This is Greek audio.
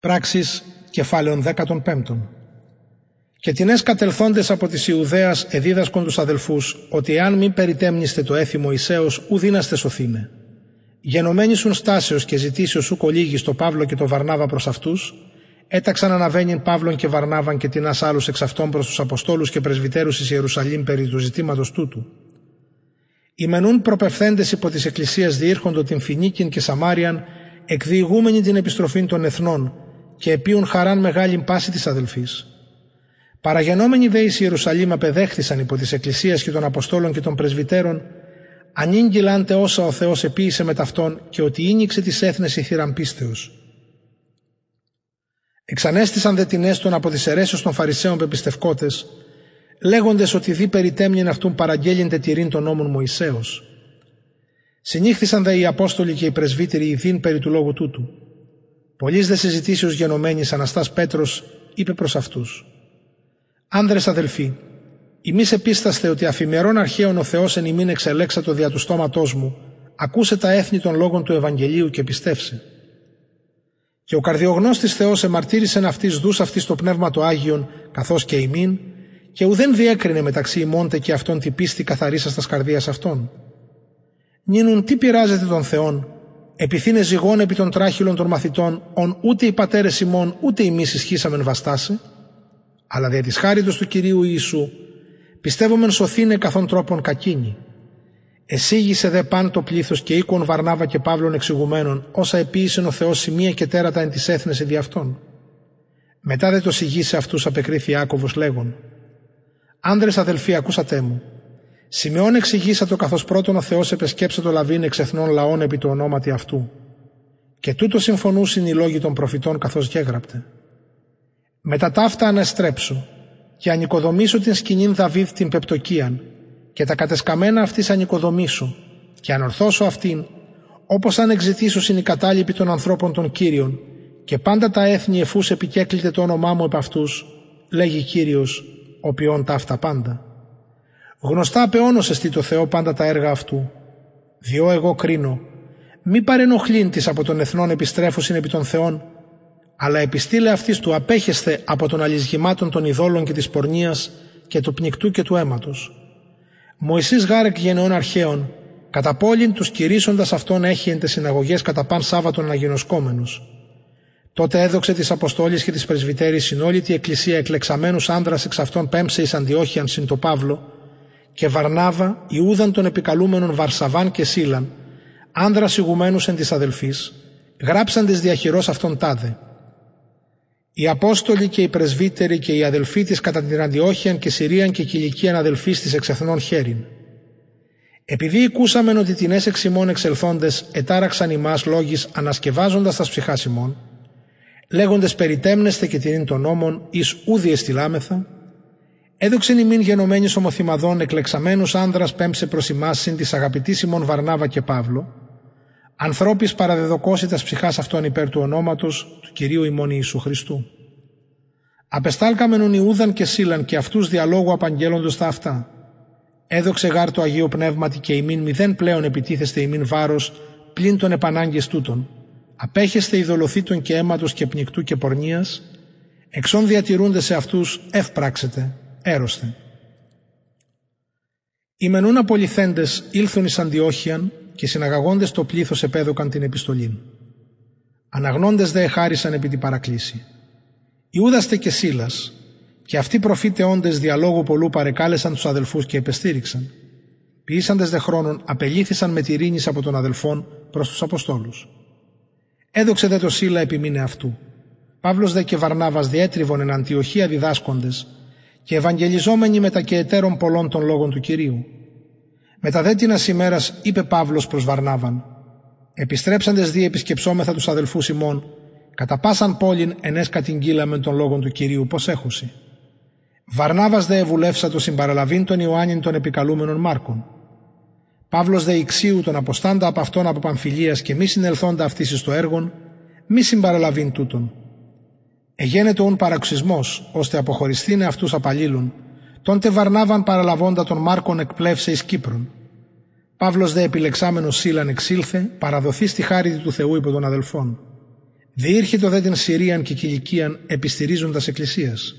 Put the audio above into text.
Πράξεις κεφάλαιον 15. Και την κατελθόντες από της Ιουδαίας εδίδασκον τους αδελφούς ότι εάν μην περιτέμνηστε το έθιμο Ισαίος ουδίναστε σωθήνε. Γενομένοι σουν στάσεως και ζητήσεως σου κολύγεις στο Παύλο και το Βαρνάβα προς αυτούς, έταξαν αναβαίνειν Παύλον και Βαρνάβαν και την άλλους εξ αυτών προς τους Αποστόλους και Πρεσβυτέρους της Ιερουσαλήμ περί του ζητήματος τούτου. Οι μενούν προπευθέντες υπό της Εκκλησίας διήρχοντο την Φινίκην και Σαμάριαν, εκδιηγούμενοι την επιστροφή των εθνών και επίουν χαράν μεγάλη πάση της αδελφής. Παραγενόμενοι δε εις Ιερουσαλήμ απεδέχθησαν υπό της Εκκλησίας και των Αποστόλων και των Πρεσβυτέρων, ανήγγυλάντε όσα ο Θεός επίησε με ταυτόν και ότι ίνιξε τις έθνες η θύραν πίστεως. Εξανέστησαν δε την έστων από τις αιρέσεις των Φαρισαίων πεπιστευκότες, λέγοντες ότι δι περιτέμνην αυτούν παραγγέλιν τετηρήν των νόμων Μωυσέως. Συνήχθησαν δε οι Απόστολοι και οι Πρεσβύτεροι ειδήν περί του λόγου τούτου. Πολλοί δε συζητήσεως γενομένης Αναστάς Πέτρος είπε προς αυτούς «Άνδρες αδελφοί, ημείς επίσταστε ότι αφημερών αρχαίων ο Θεός εν ημίν εξελέξατο δια του στόματός μου, ακούσε τα έθνη των λόγων του Ευαγγελίου και πιστεύσε. Και ο καρδιογνώστης Θεός εμαρτύρησεν αυτής δούς αυτής το πνεύμα το Άγιον, καθώς και ημίν, και ουδέν διέκρινε μεταξύ ημώντε και αυτών την πίστη καθαρίσας στα καρδίας αυτών. Νίνουν τι πειράζεται τον Θεόν, επιθύνε ζυγών επί των τράχυλων των μαθητών, ον ούτε οι πατέρες ημών ούτε εμεί ισχύσαμεν βαστάσει, αλλά δια της χάριτος του κυρίου Ιησού, πιστεύομεν σωθήνε καθόν τρόπον κακίνη. Εσύγησε δε παν το πλήθος και οίκον Βαρνάβα και Παύλων εξηγουμένων, όσα επίησε ο Θεός σημεία και τέρατα εν τη έθνες δι' αυτών. Μετά δε το συγγύσε αυτούς απεκρίθη Άκοβο λέγον. Άνδρες αδελφοί, ακούσατε μου. Σημειών εξηγήσατο καθώς πρώτον ο Θεός επεσκέψε το λαβήν εξ εθνών λαών επί του ονόματι αυτού. Και τούτο συμφωνούσιν οι λόγοι των προφητών καθώς γέγραπτε. Μετά ταύτα αναστρέψω και ανοικοδομήσω την σκηνήν Δαβίδ την πεπτοκίαν και τα κατεσκαμμένα αυτής ανοικοδομήσω και ανορθώσω αυτήν όπως αν εξητήσω συν η κατάλοιπη των ανθρώπων των Κύριων και πάντα τα έθνη εφούς επικέκλειται το όνομά μου επ' αυτούς, λέγει κύριος, ο ποιόν ταύτα πάντα. Γνωστά απεώνωσες εστί το Θεό πάντα τα έργα αυτού. Διό εγώ κρίνω, μη παρενοχλήν τη από τον εθνών επιστρέφωσιν επί των Θεών, αλλά επιστήλε αυτής του απέχεστε από των αλυσγημάτων των ειδόλων και της πορνείας και του πνικτού και του αίματος. Μωυσής γάρεκ γενεών αρχαίων, κατά πόλην τους κηρύσσοντας αυτόν έχει εν συναγωγές κατά παν Σάββατον αναγιονοσκόμενους. Τότε έδοξε της Αποστόλης και της Πρεσβυτέρης συνόλυτη εκκλησία εκλεξαμένους άνδρας εξ αυτών πέμψε εις Αντιόχιαν συν το Παύλο, και Βαρνάβα, Ιούδαν των επικαλούμενων Βαρσαβάν και Σίλαν, άνδρας ηγουμένους εν της αδελφής, γράψαν τη διαχειρός αυτών τάδε. Οι Απόστολοι και οι Πρεσβύτεροι και οι αδελφοί της κατά την Αντιόχιαν και Συρίαν και Κιλικίαν αδελφής της εξεθνών χέριν. Επειδή ακούσαμεν ότι την έσεξ ημών εξελθόντες ετάραξαν ημάς λόγης ανασκευάζοντας τα ψυχά ημών, λέγοντες περιτέμνεστε και την των νόμων εις ούδι εστιλάμεθα, Έδοξεν ημίν γενομένης ομοθυμαδών εκλεξαμένου άνδρας πέμψε προς εμά συν της αγαπητής Σιμών Βαρνάβα και Παύλο, ανθρώπης παραδεδοκόσιτας ψυχάς αυτών υπέρ του ονόματος του κυρίου ημών Ιησού Χριστού. Απεστάλκαμενον Ιούδαν και Σίλαν και αυτούς διαλόγου απαγγέλλοντος τα αυτά. Έδοξε γάρ το Αγίο Πνεύματι και ημίν μηδέν πλέον επιτίθεστε ημίν βάρος πλην των επανάγκες τούτων. Απέχεστε ειδωλοθήτων και αίματος και πνικτού και πορνείας, εξών διατηρούνται σε αυτούς ευπράξετε έρωστε. Οι μενούν απολυθέντες ήλθουν εις Αντιόχιαν και συναγαγόντες το πλήθος επέδωκαν την επιστολήν. Αναγνώντες δε εχάρισαν επί την παρακλήση. Ιούδαστε και Σίλας και αυτοί προφήτε όντες διαλόγου πολλού παρεκάλεσαν τους αδελφούς και επεστήριξαν. Ποιήσαντες δε χρόνων απελήθησαν με τη από τον αδελφών προς τους Αποστόλους. Έδοξε δε το Σίλα επιμείνε αυτού. Παύλος δε και Βαρνάβας διέτριβον εν Αντιοχία διδάσκοντες και ευαγγελιζόμενοι μετά και εταίρων πολλών των λόγων του Κυρίου. Μετά δε την ημέρας είπε Παύλος προς Βαρνάβαν «Επιστρέψαντες δι επισκεψόμεθα τους αδελφούς ημών, κατά πάσαν πόλην ενές κατηγγείλαμε των λόγων του Κυρίου πως έχουσι. Βαρνάβας δε ευουλεύσα το συμπαραλαβήν των Ιωάννην των επικαλούμενων Μάρκων. Παύλος δε ηξίου τον αποστάντα από αυτόν από Παμφιλίας και μη συνελθόντα αυτής στο έργον, μη συμπαραλαβήν τούτον, Εγένετο ούν παραξισμός, ώστε αποχωριστήνε αυτούς απαλλήλουν, τόντε βαρνάβαν παραλαβώντα τον Μάρκον εκπλεύσε εις Κύπρον. Παύλος δε επιλεξάμενος Σίλαν εξήλθε, παραδοθείς στη χάρη του Θεού υπό των αδελφών. Διήρχε το δε την Συρίαν και Κιλικίαν επιστηρίζοντας εκκλησίας.